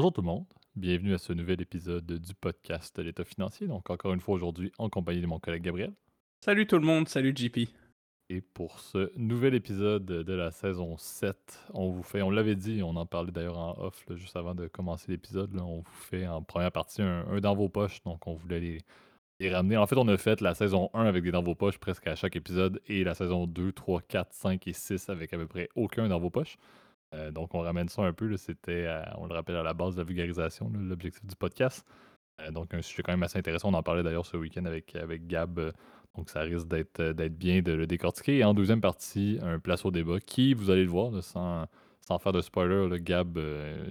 Bonjour tout le monde, bienvenue à ce nouvel épisode du podcast de l'État financier. Donc encore une fois aujourd'hui en compagnie de mon collègue Gabriel. Salut tout le monde, salut JP. Et pour ce nouvel épisode de la saison 7, on vous fait, on l'avait dit, on en parlait d'ailleurs en off juste avant de commencer l'épisode, on vous fait en première partie un, dans vos poches, donc on voulait les, les, ramener. En fait, on a fait la saison 1 avec des dans vos poches presque à chaque épisode et la saison 2, 3, 4, 5 et 6 avec à peu près aucun dans vos poches. Euh, donc, on ramène ça un peu. C'était, on le rappelle, à la base de la vulgarisation, l'objectif du podcast. Euh, donc, un sujet quand même assez intéressant. On en parlait d'ailleurs ce week-end avec, Gab. Euh, donc, ça risque d'être, bien de le décortiquer. Et en deuxième partie, un place au débat qui, vous allez le voir, sans, faire de spoiler, le Gab,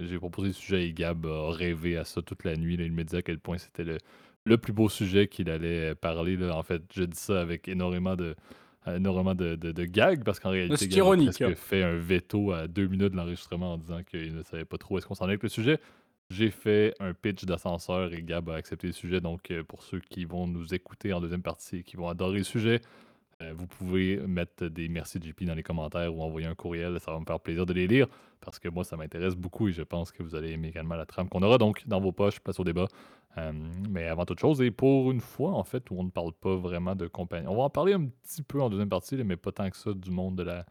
j'ai proposé le sujet et Gab a rêvé à ça toute la nuit. il me disait à quel point c'était le, le plus beau sujet qu'il allait parler. En fait, je dis ça avec énormément de, énormément de, de, gags parce qu'en réalité, il a fait un veto à deux minutes de l'enregistrement en disant qu'il ne savait pas trop est-ce qu'on s'en allait avec le sujet. J'ai fait un pitch d'ascenseur et Gab a accepté le sujet. Donc, euh, pour ceux qui vont nous écouter en deuxième partie et qui vont adorer le sujet, euh, vous pouvez mettre des merci JP dans les commentaires ou envoyer un courriel. Ça va me faire plaisir de les lire parce que moi, ça m'intéresse beaucoup et je pense que vous allez aimer également la trame qu'on aura. Donc, dans vos poches, place au débat. Euh, mais avant toute chose, et pour une fois, en fait, où on ne parle pas vraiment de compagnie, on va en parler un petit peu en deuxième partie, mais pas tant que ça du monde de la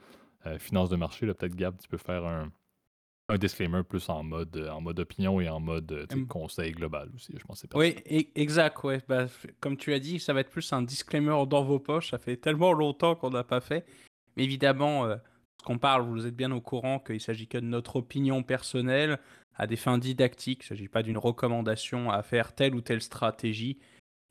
euh, finance de marché. Peut-être, Gab, tu peux faire un, un disclaimer plus en mode, en mode opinion et en mode conseil global aussi. Je pense Oui, e-, exact. Ouais. Bah, comme tu as dit, ça va être plus un disclaimer dans vos poches. Ça fait tellement longtemps qu'on n'a pas fait. Mais évidemment, euh, ce qu'on parle, vous êtes bien au courant qu'il s'agit que de notre opinion personnelle à des fins didactiques. Il ne s'agit pas d'une recommandation à faire telle ou telle stratégie.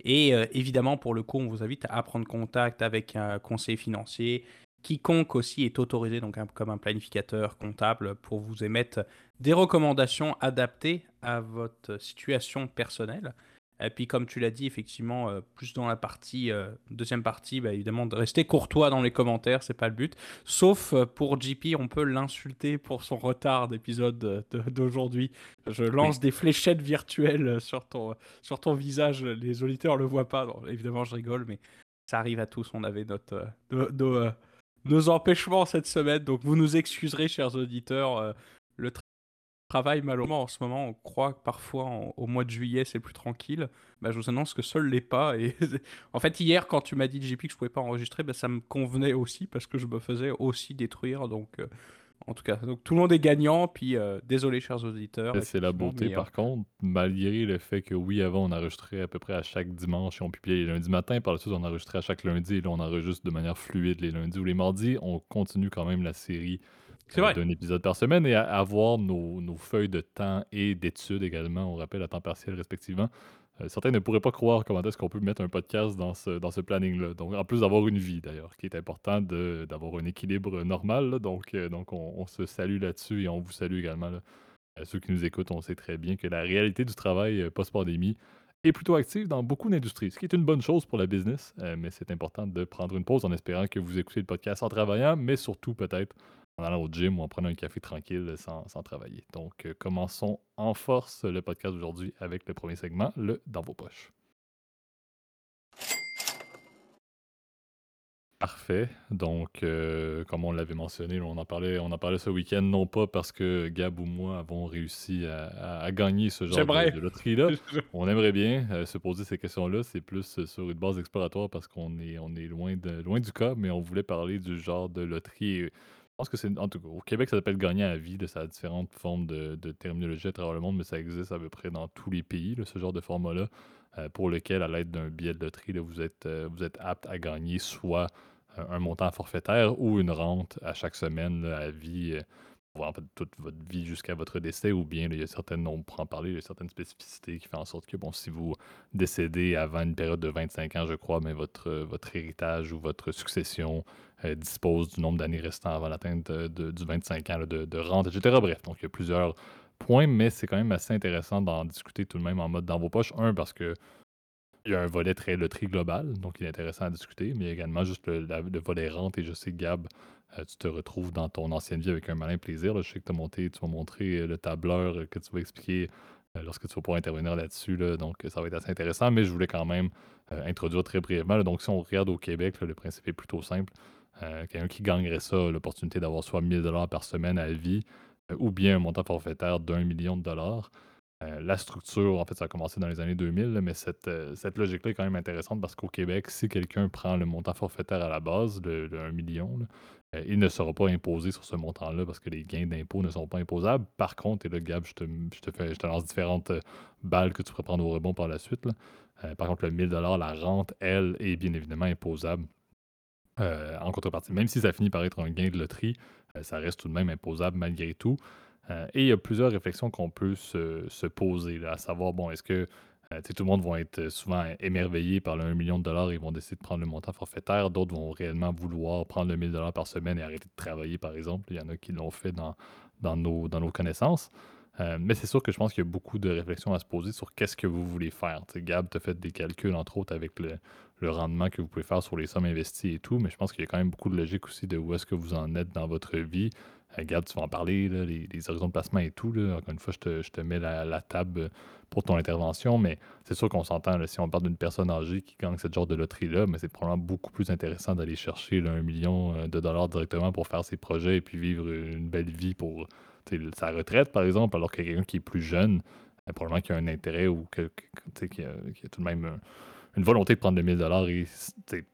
Et euh, évidemment, pour le coup, on vous invite à prendre contact avec un conseiller financier. Quiconque aussi est autorisé, donc comme un planificateur comptable, pour vous émettre des recommandations adaptées à votre situation personnelle. Et puis, comme tu l'as dit, effectivement, euh, plus dans la partie, euh, deuxième partie, bah, évidemment, de rester courtois dans les commentaires, c'est pas le but. Sauf euh, pour JP, on peut l'insulter pour son retard d'épisode d'aujourd'hui. Je lance des fléchettes virtuelles sur ton, sur ton visage. Les auditeurs le voient pas. évidemment, je rigole, mais ça arrive à tous. On avait notre, nos, nos empêchements cette semaine. Donc, vous nous excuserez, chers auditeurs. le travail, malheureusement, en ce moment, on croit que parfois au mois de juillet c'est plus tranquille. Bah, je vous annonce que seul l'est pas. Et en fait, hier, quand tu m'as dit JP que je pouvais pas enregistrer, bah, ça me convenait aussi parce que je me faisais aussi détruire. Donc, euh, en tout cas, donc tout le monde est gagnant. Puis euh, désolé, chers auditeurs. C'est la beauté, par contre, malgré le fait que oui, avant on enregistrait à peu près à chaque dimanche et on publiait les lundis matin. Par la suite, on enregistrait à chaque lundi et là on enregistre de manière fluide les lundis ou les mardis. On continue quand même la série d'un épisode par semaine et avoir nos, nos, feuilles de temps et d'études également, on rappelle à temps partiel respectivement. Euh, certains ne pourraient pas croire comment est-ce qu'on peut mettre un podcast dans ce, planning-là. Donc, en plus d'avoir une vie d'ailleurs, qui est important d'avoir un équilibre normal. donc, euh, on, se salue là-dessus et on vous salue également. ceux qui nous écoutent, on sait très bien que la réalité du travail euh, post-pandémie est plutôt active dans beaucoup d'industries, ce qui est une bonne chose pour la business, mais c'est important de prendre une pause en espérant que vous écoutez le podcast en travaillant, mais surtout peut-être en allant au gym ou en prenant un café tranquille sans, travailler. Donc, euh, commençons en force le podcast d'aujourd'hui avec le premier segment, le Dans vos poches. Parfait. Donc, euh, comme on l'avait mentionné, on en parlait, on en parlait ce week-end, non pas parce que Gab ou moi avons réussi à, gagner ce genre de, loterie-là. on aimerait bien euh, se poser ces questions-là. C'est plus sur une base exploratoire parce qu'on est, on est loin, de, loin du cas, mais on voulait parler du genre de loterie pense que c'est. En tout cas, au Québec, ça s'appelle gagner à vie. Ça a différentes formes de, terminologie à travers le monde, mais ça existe à peu près dans tous les pays, ce genre de format-là, euh, pour lequel, à l'aide d'un billet de loterie, vous, êtes, euh, vous êtes apte à gagner soit euh, un montant forfaitaire ou une rente à chaque semaine à vie en fait toute votre vie jusqu'à votre décès, ou bien il y a certaines, on en parler, il y a certaines spécificités qui font en sorte que bon, si vous décédez avant une période de 25 ans, je crois, mais votre, votre héritage ou votre succession dispose du nombre d'années restant avant l'atteinte du 25 ans de, rente, etc. Bref, donc il y a plusieurs points, mais c'est quand même assez intéressant d'en discuter tout de même en mode dans vos poches. Un, parce que il y a un volet très loterie global, donc il est intéressant à discuter, mais également juste le, le volet rente. Et je sais, Gab, euh, tu te retrouves dans ton ancienne vie avec un malin plaisir. Je sais que tu as monté, tu vas montrer euh, le tableur euh, que tu vas expliquer lorsque tu vas pouvoir intervenir là-dessus. donc, ça va être assez intéressant, mais je voulais quand même introduire très brièvement. donc, si on regarde au Québec, le principe est plutôt simple. Quelqu'un qui gagnerait ça, l'opportunité d'avoir soit 1000 par semaine à vie, ou bien un montant forfaitaire d'un million de dollars. Euh, la structure, en fait, ça a commencé dans les années 2000, mais cette, cette logique-là est quand même intéressante parce qu'au Québec, si quelqu'un prend le montant forfaitaire à la base, le, 1 million, il ne sera pas imposé sur ce montant-là parce que les gains d'impôt ne sont pas imposables. Par contre, et là, Gab, je te, je te, fais, je te lance différentes balles que tu pourrais prendre au rebond par la suite. par contre, le 1000 la rente, elle, est bien évidemment imposable euh, en contrepartie. Même si ça finit par être un gain de loterie, euh, ça reste tout de même imposable malgré tout. Euh, et il y a plusieurs réflexions qu'on peut se, poser, à savoir, bon, est-ce que tout le monde va être souvent émerveillé par le 1 million de dollars et vont décider de prendre le montant forfaitaire. D'autres vont réellement vouloir prendre le 1000 dollars par semaine et arrêter de travailler, par exemple. Il y en a qui l'ont fait dans, nos connaissances. mais c'est sûr que je pense qu'il y a beaucoup de réflexions à se poser sur qu'est-ce que vous voulez faire. Gab, tu as fait des calculs, entre autres, avec le, le rendement que vous pouvez faire sur les sommes investies et tout, mais je pense qu'il y a quand même beaucoup de logique aussi de où est-ce que vous en êtes dans votre vie. Regarde, tu vas en parler, les, horizons de placement et tout. Encore une fois, je te, mets la, table pour ton intervention, mais c'est sûr qu'on s'entend. Si on parle d'une personne âgée qui gagne ce genre de loterie-là, mais c'est probablement beaucoup plus intéressant d'aller chercher un million euh, de dollars directement pour faire ses projets et puis vivre une belle vie pour sa retraite, par exemple, alors que quelqu'un qui est plus jeune, euh, probablement qui a un intérêt ou qui, a, tout de même une volonté de prendre le 1000 dollars et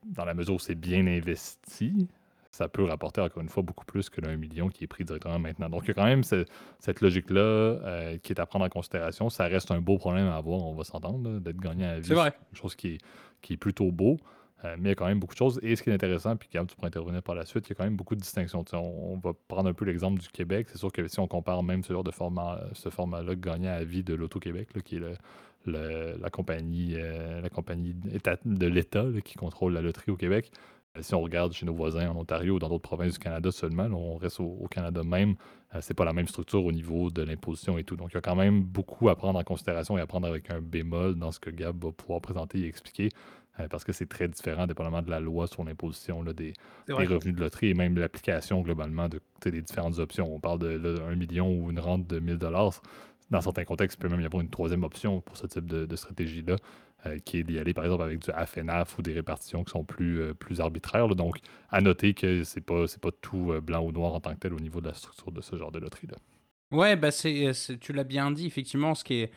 dans la mesure où c'est bien investi, ça peut rapporter encore une fois beaucoup plus que le million qui est pris directement maintenant. Donc il y a quand même cette logique-là euh, qui est à prendre en considération. Ça reste un beau problème à avoir, on va s'entendre, d'être gagné à la vie. C'est vrai. Quelque chose qui est, qui est plutôt beau. Euh, mais il y a quand même beaucoup de choses. Et ce qui est intéressant, puis quand tu pourras intervenir par la suite, il y a quand même beaucoup de distinctions. On, va prendre un peu l'exemple du Québec. C'est sûr que si on compare même ce genre de format, ce format-là gagnant à vie de l'Auto-Québec, qui est le, la compagnie, euh, la compagnie de l'État qui contrôle la loterie au Québec. Euh, si on regarde chez nos voisins en Ontario ou dans d'autres provinces du Canada seulement, on reste au, Canada même, euh, c'est pas la même structure au niveau de l'imposition et tout. Donc il y a quand même beaucoup à prendre en considération et à prendre avec un bémol dans ce que Gab va pouvoir présenter et expliquer. parce que c'est très différent, dépendamment de la loi sur l'imposition des, revenus de loterie et même l'application globalement de, des différentes options. On parle de 1 million ou une rente de 1000 dans certains contextes, il peut même y avoir une troisième option pour ce type de, stratégie-là, euh, qui est d'y aller par exemple avec du FNAF ou des répartitions qui sont plus, euh, plus arbitraires. Donc, à noter que c'est pas, pas tout euh, blanc ou noir en tant que tel au niveau de la structure de ce genre de loterie-là. Ouais, bah tu l'as bien dit, effectivement, ce qui, est,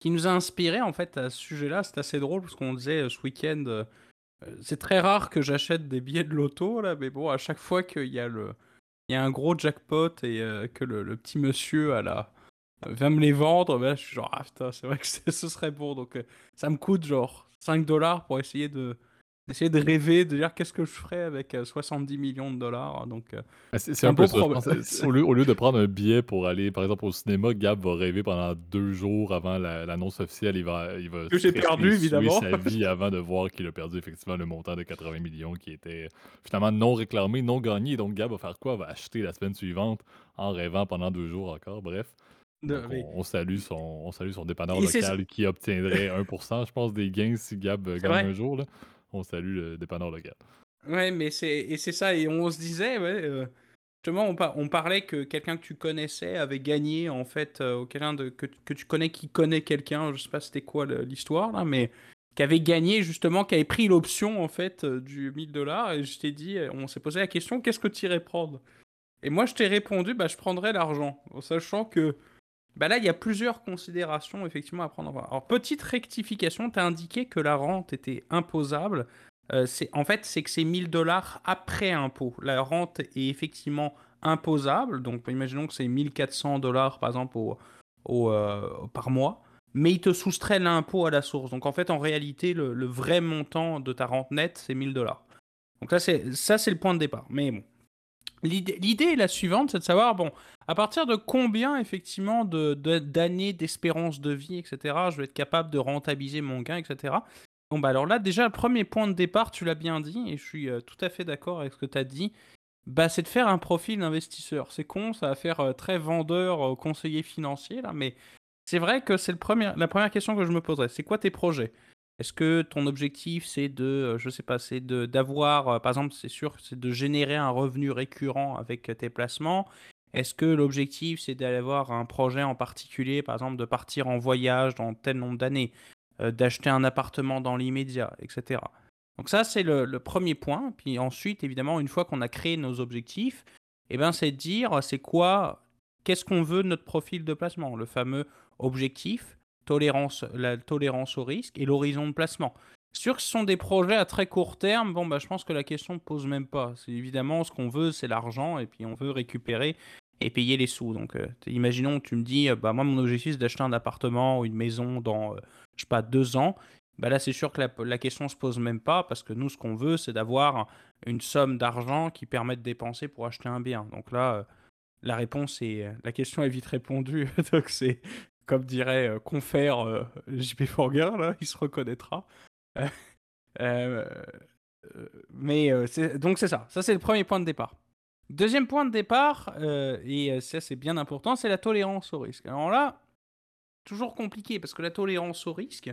qui nous a inspiré en fait à ce sujet-là, c'est assez drôle parce qu'on disait ce week-end, c'est très rare que j'achète des billets de loto, là, mais bon, à chaque fois qu'il y a. Il y a un gros jackpot et que le, le, petit monsieur a la, va me les vendre, ben je suis genre, ah putain, c'est vrai que ce serait bon. Donc, euh, ça me coûte genre 5 dollars pour essayer de, essayer de rêver, de dire qu'est-ce que je ferais avec 70 euh, millions de dollars. Donc, euh, ah, c'est un, peu au, lieu, au, lieu, de prendre un billet pour aller, par exemple, au cinéma, Gab va rêver pendant deux jours avant l'annonce officielle. Il va, il va que j'ai perdu, évidemment. sa vie avant de voir qu'il a perdu effectivement le montant de 80 millions qui était finalement non réclamé, non gagné. Donc, Gab va faire quoi? Va acheter la semaine suivante en rêvant pendant deux jours encore. Bref on, salue son, on salue son dépanneur local qui obtiendrait 1%, je pense, des gains si Gab gagne un jour. Là. On salue le dépanneur local. Ouais, mais c'est et c'est ça. Et on se disait, ouais, euh, justement, on, on, parlait que quelqu'un que tu connaissais avait gagné, en fait, euh, quelqu'un de, que, que, tu connais qui connaît quelqu'un, je sais pas c'était quoi l'histoire, là, mais qui avait gagné, justement, qui avait pris l'option, en fait, euh, du 1000 dollars. Et je t'ai dit, on s'est posé la question, qu'est-ce que tu irais prendre? Et moi, je t'ai répondu, bah, je prendrais l'argent, en sachant que bah là, il y a plusieurs considérations effectivement à prendre en compte. Alors, petite rectification, tu as indiqué que la rente était imposable. Euh, en fait, c'est que c'est 1000 dollars après impôt. La rente est effectivement imposable. Donc, imaginons que c'est 1400 dollars par exemple euh, par mois. Mais il te soustrait l'impôt à la source. Donc, en fait, en réalité, le, le vrai montant de ta rente nette, c'est 1000 dollars. Donc, ça, c'est le point de départ. Mais bon, L'idée est la suivante, c'est de savoir, bon, à partir de combien effectivement d'années de, d'espérance de vie, etc., je vais être capable de rentabiliser mon gain, etc. Bon, bah alors là, déjà, le premier point de départ, tu l'as bien dit, et je suis euh, tout à fait d'accord avec ce que tu as dit, bah, c'est de faire un profil d'investisseur. C'est con, ça va faire euh, très vendeur, euh, conseiller financier, là, mais c'est vrai que c'est la première question que je me poserais. C'est quoi tes projets? Est-ce que ton objectif, c'est de, euh, je sais pas, c'est d'avoir, euh, par exemple, c'est sûr, c'est de générer un revenu récurrent avec tes placements Est-ce que l'objectif, c'est d'avoir un projet en particulier, par exemple, de partir en voyage dans tel nombre d'années, euh, d'acheter un appartement dans l'immédiat, etc. Donc ça, c'est le, premier point. Puis ensuite, évidemment, une fois qu'on a créé nos objectifs, eh ben, c'est de dire, c'est quoi, qu'est-ce qu'on veut de notre profil de placement, le fameux objectif, tolérance, la tolérance au risque et l'horizon de placement. Sûr que ce sont des projets à très court terme, bon bah je pense que la question ne pose même pas. C'est évidemment ce qu'on veut, c'est l'argent et puis on veut récupérer et payer les sous. Donc euh, imaginons tu me dis bah moi mon objectif c'est d'acheter un appartement ou une maison dans je sais pas deux ans. Bah là c'est sûr que la, la question se pose même pas parce que nous ce qu'on veut c'est d'avoir une somme d'argent qui permet de dépenser pour acheter un bien. Donc là la réponse est la question est vite répondue. Donc c'est comme dirait euh, confère euh, JP Forger, là, il se reconnaîtra. Euh, euh, mais donc c'est ça, ça c'est le premier point de départ. Deuxième point de départ, et ça c'est bien important, c'est la tolérance au risque. Alors là, toujours compliqué parce que la tolérance au risque,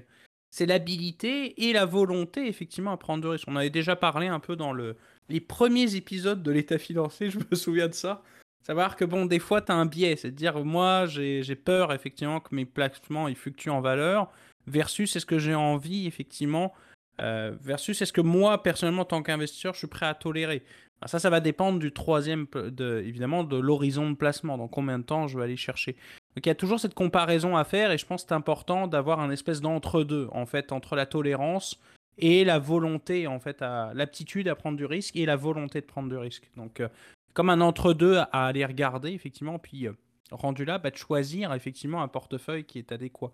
c'est l'habilité et la volonté effectivement à prendre de risques. On avait déjà parlé un peu dans le, les premiers épisodes de l'état financier, je me souviens de ça. Savoir que bon, des fois, tu as un biais, c'est à dire moi, j'ai peur effectivement que mes placements ils fluctuent en valeur, versus est-ce que j'ai envie effectivement, euh, versus est-ce que moi, personnellement, en tant qu'investisseur, je suis prêt à tolérer? ça, ça va dépendre du troisième, de, évidemment, de l'horizon de placement, dans combien de temps je vais aller chercher. Donc il y a toujours cette comparaison à faire, et je pense que c'est important d'avoir un espèce d'entre-deux, en fait, entre la tolérance et la volonté, en fait, l'aptitude à prendre du risque et la volonté de prendre du risque. Donc, euh, comme un entre-deux à aller regarder, effectivement, puis euh, rendu là, bah, de choisir effectivement un portefeuille qui est adéquat.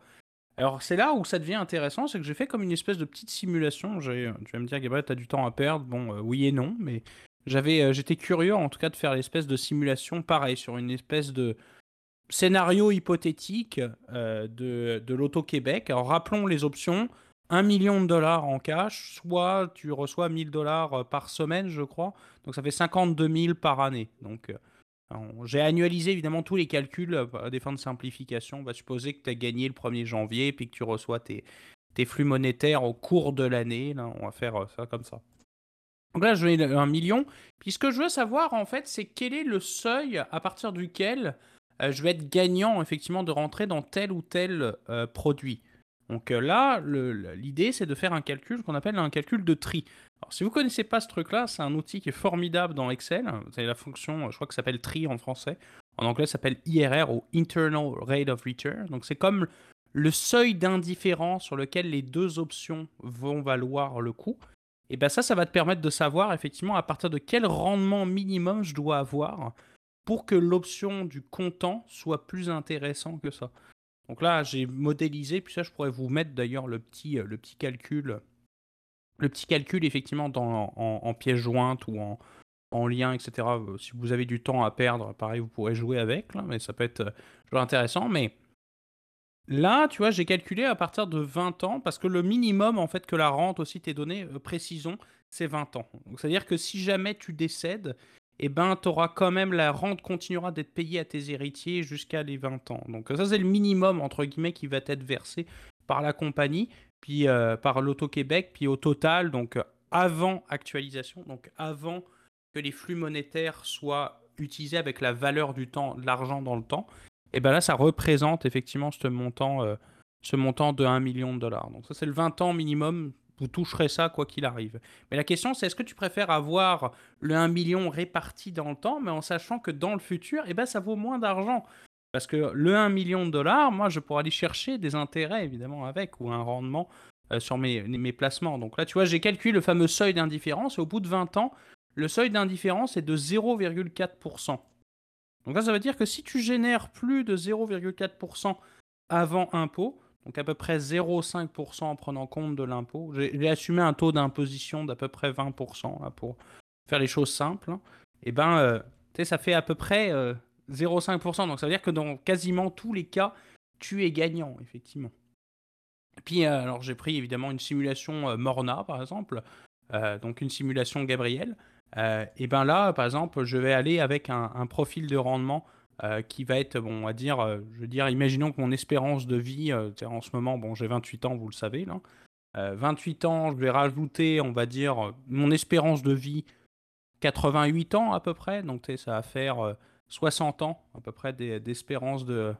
Alors c'est là où ça devient intéressant, c'est que j'ai fait comme une espèce de petite simulation. Tu vas me dire, Gabriel, tu as du temps à perdre. Bon, euh, oui et non, mais j'avais, euh, j'étais curieux en tout cas de faire l'espèce de simulation pareil, sur une espèce de scénario hypothétique de, de l'Auto-Québec. Alors rappelons les options. 1 million de dollars en cash, soit tu reçois 1000 dollars euh, par semaine, je crois. Donc ça fait 52 000 par année. Donc euh, j'ai annualisé évidemment tous les calculs euh, à des fins de simplification. On va supposer que tu as gagné le 1er janvier puis que tu reçois tes, flux monétaires au cours de l'année. On va faire ça comme ça. Donc là, je vais un million. Puis ce que je veux savoir en fait, c'est quel est le seuil à partir duquel je vais être gagnant effectivement de rentrer dans tel ou tel produit. Donc euh, là, l'idée, c'est de faire un calcul qu'on appelle un calcul de tri. Alors, si vous ne connaissez pas ce truc-là, c'est un outil qui est formidable dans Excel. Avez la fonction, je crois que ça s'appelle tri en français. En anglais, ça s'appelle IRR ou Internal Rate of Return. Donc c'est comme le seuil d'indifférence sur lequel les deux options vont valoir le coup. Et bien ça, ça va te permettre de savoir effectivement à partir de quel rendement minimum je dois avoir pour que l'option du comptant soit plus intéressant que ça. Donc là, j'ai modélisé, puis ça, je pourrais vous mettre d'ailleurs le petit, euh, calcul, le petit calcul effectivement dans, en, pièce jointe ou en, en, lien, etc. Euh, si vous avez du temps à perdre, pareil, vous pourrez jouer avec, là, mais ça peut être euh, intéressant. Mais là, tu vois, j'ai calculé à partir de 20 ans, parce que le minimum en fait que la rente aussi t'est donné, précisons, c'est 20 ans. Donc c'est-à-dire que si jamais tu décèdes, eh ben, auras quand même la rente continuera d'être payée à tes héritiers jusqu'à les 20 ans. Donc ça, c'est le minimum, entre guillemets, qui va être versé par la compagnie, puis euh, par l'Auto-Québec, puis au total, donc avant actualisation, donc avant que les flux monétaires soient utilisés avec la valeur du temps, de l'argent dans le temps, et eh ben là, ça représente effectivement ce montant, euh, ce montant de 1 million de dollars. Donc ça, c'est le 20 ans minimum vous toucherez ça quoi qu'il arrive. Mais la question, c'est est-ce que tu préfères avoir le 1 million réparti dans le temps, mais en sachant que dans le futur, eh ben, ça vaut moins d'argent? Parce que le 1 million de dollars, moi, je pourrais aller chercher des intérêts, évidemment, avec, ou un rendement euh, sur mes, placements. Donc là, tu vois, j'ai calculé le fameux seuil d'indifférence, et au bout de 20 ans, le seuil d'indifférence est de 0,4%. Donc là, ça veut dire que si tu génères plus de 0,4% avant impôt, donc à peu près 0,5% en prenant compte de l'impôt. J'ai assumé un taux d'imposition d'à peu près 20% pour faire les choses simples. Et eh ben, euh, ça fait à peu près 0,5%. Euh, Donc ça veut dire que dans quasiment tous les cas, tu es gagnant, effectivement. Puis, euh, alors j'ai pris évidemment une simulation Morna, par exemple, donc une simulation Gabriel. et ben là, par exemple, je vais aller avec un profil de rendement euh, qui va être, bon, on va dire, euh, je veux dire, imaginons que mon espérance de vie, euh, en ce moment, bon, j'ai 28 ans, vous le savez, là. 28 ans, je vais rajouter, on va dire, mon espérance de vie, 88 ans à peu près, donc ça va faire 60 ans à peu près d'espérance de,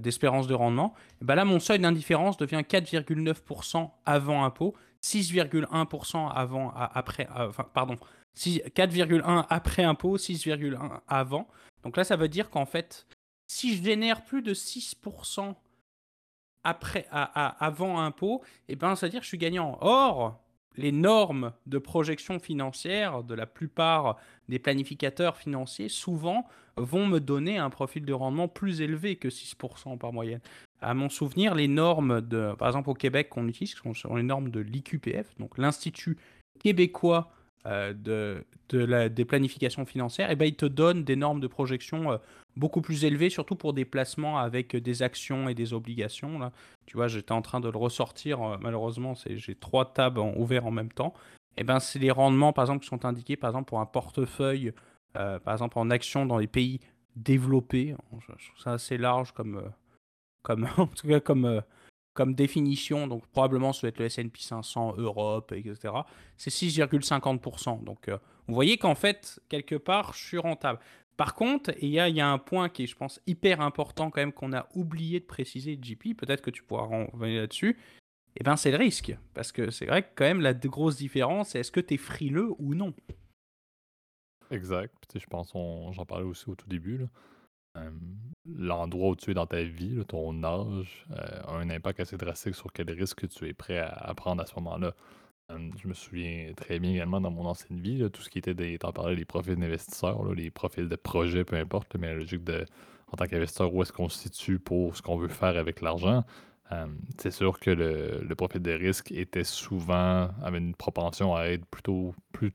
d'espérance de rendement. Et ben là, mon seuil d'indifférence devient 4,9% avant impôt, 6,1% avant, après, enfin, pardon, 4,1 après impôt, 6,1 avant. Donc là, ça veut dire qu'en fait, si je génère plus de 6% après, avant impôt, et eh ben, c'est-à-dire que je suis gagnant. Or, les normes de projection financière de la plupart des planificateurs financiers, souvent, vont me donner un profil de rendement plus élevé que 6% par moyenne. À mon souvenir, les normes, de, par exemple au Québec qu'on utilise, sont les normes de l'IQPF, donc l'Institut québécois euh, de, des planifications financières, et ben, ils te donnent des normes de projection euh, beaucoup plus élevées, surtout pour des placements avec des actions et des obligations. Là. Tu vois, j'étais en train de le ressortir, euh, malheureusement, j'ai trois tabs ouverts en même temps. Et ben, c'est les rendements, par exemple, qui sont indiqués, par exemple, pour un portefeuille, par exemple, en actions dans les pays développés. Je, trouve ça assez large comme, comme en tout cas, comme comme définition, donc probablement ça doit être le S&P 500, Europe, etc. C'est 6,50%. Donc euh, vous voyez qu'en fait, quelque part, je suis rentable. Par contre, il y, a, un point qui est, je pense, hyper important quand même qu'on a oublié de préciser, JP, peut-être que tu pourras revenir là-dessus, et eh ben, c'est le risque. Parce que c'est vrai que quand même la grosse différence, c'est est-ce que tu es frileux ou non Exact. je pense, j'en parlais aussi au tout début. L'endroit où tu es dans ta vie, ton âge, euh, a un impact assez drastique sur quel risque tu es prêt à, prendre à ce moment-là. je me souviens très bien également dans mon ancienne vie, tout ce qui était des, t'en les profils d'investisseurs, les profils de projet, peu importe, mais la logique de, en tant qu'investisseur, où est-ce qu'on se situe pour ce qu'on veut faire avec l'argent. c'est sûr que le, profil de risque était souvent, avait une propension à être plutôt plus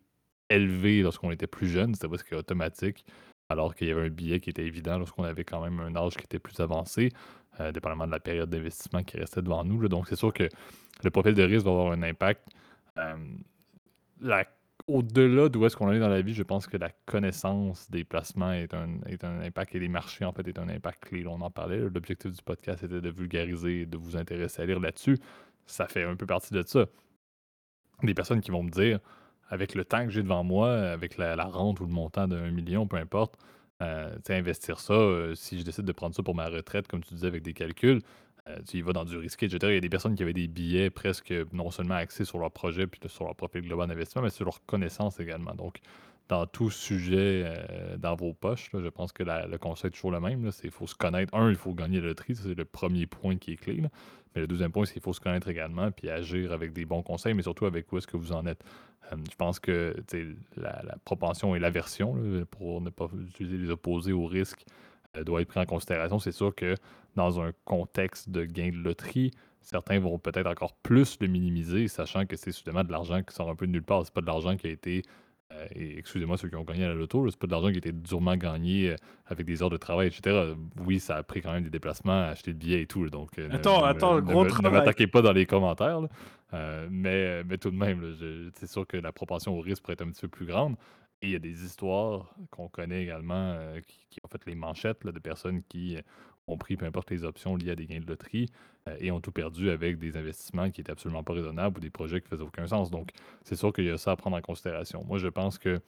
élevé lorsqu'on était plus jeune, c'était presque automatique alors qu'il y avait un billet qui était évident lorsqu'on avait quand même un âge qui était plus avancé, euh, dépendamment de la période d'investissement qui restait devant nous. Donc, c'est sûr que le profil de risque va avoir un impact. Euh, au-delà d'où est-ce qu'on est dans la vie, je pense que la connaissance des placements est un, impact et des marchés, en fait, est un impact clé. On en parlait. L'objectif du podcast était de vulgariser et de vous intéresser à lire là-dessus. Ça fait un peu partie de ça. Des personnes qui vont me dire avec le temps que j'ai devant moi, avec la, rente ou le montant d'un million, peu importe, euh, investir ça, euh, si je décide de prendre ça pour ma retraite, comme tu disais, avec des calculs, euh, tu y vas dans du risqué, etc. Il y a des personnes qui avaient des billets presque non seulement axés sur leur projet puis sur leur profil global d'investissement, mais sur leur connaissance également. Donc, dans tout sujet euh, dans vos poches, je pense que le conseil est toujours le même. Il faut se connaître. Un, il faut gagner la loterie, c'est le premier point qui est clé. Mais le deuxième point, c'est qu'il faut se connaître également, puis agir avec des bons conseils, mais surtout avec où est-ce que vous en êtes. Euh, je pense que la, la, propension et l'aversion, pour ne pas utiliser les opposés au risque, euh, doit être pris en considération. C'est sûr que dans un contexte de gain de loterie, certains vont peut-être encore plus le minimiser, sachant que c'est soudainement de l'argent qui sort un peu de nulle part. C'est pas de l'argent qui a été euh, excusez-moi ceux qui ont gagné à la loto, c'est pas de l'argent qui a été durement gagné euh, avec des heures de travail, etc. Oui, ça a pris quand même des déplacements, acheter des billets et tout. donc, euh, attends, attends, gros travail. Ne m'attaquez pas dans les commentaires. mais, mais tout de même, c'est sûr que la proportion au risque pourrait être un petit peu plus grande. Et il y a des histoires qu'on connaît également qui, ont fait les manchettes de personnes qui ont pris peu importe les options liées à des gains de loterie et ont tout perdu avec des investissements qui étaient absolument pas raisonnables ou des projets qui faisaient aucun sens. Donc, c'est sûr qu'il y a ça à prendre en considération. Moi, je pense que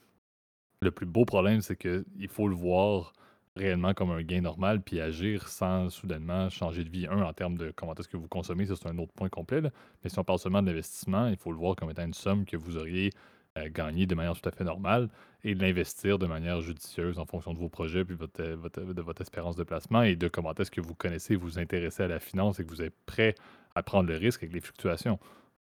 le plus beau problème, c'est qu'il faut le voir réellement comme un gain normal, puis agir sans soudainement changer de vie. Un, en termes de comment est-ce que vous consommez, c'est un autre point complet. Mais si on parle seulement de l'investissement, il faut le voir comme étant une somme que vous auriez euh, gagner de manière tout à fait normale et l'investir de manière judicieuse en fonction de vos projets puis votre, de votre espérance de placement et de comment est-ce que vous connaissez, vous intéressez à la finance et que vous êtes prêt à prendre le risque avec les fluctuations.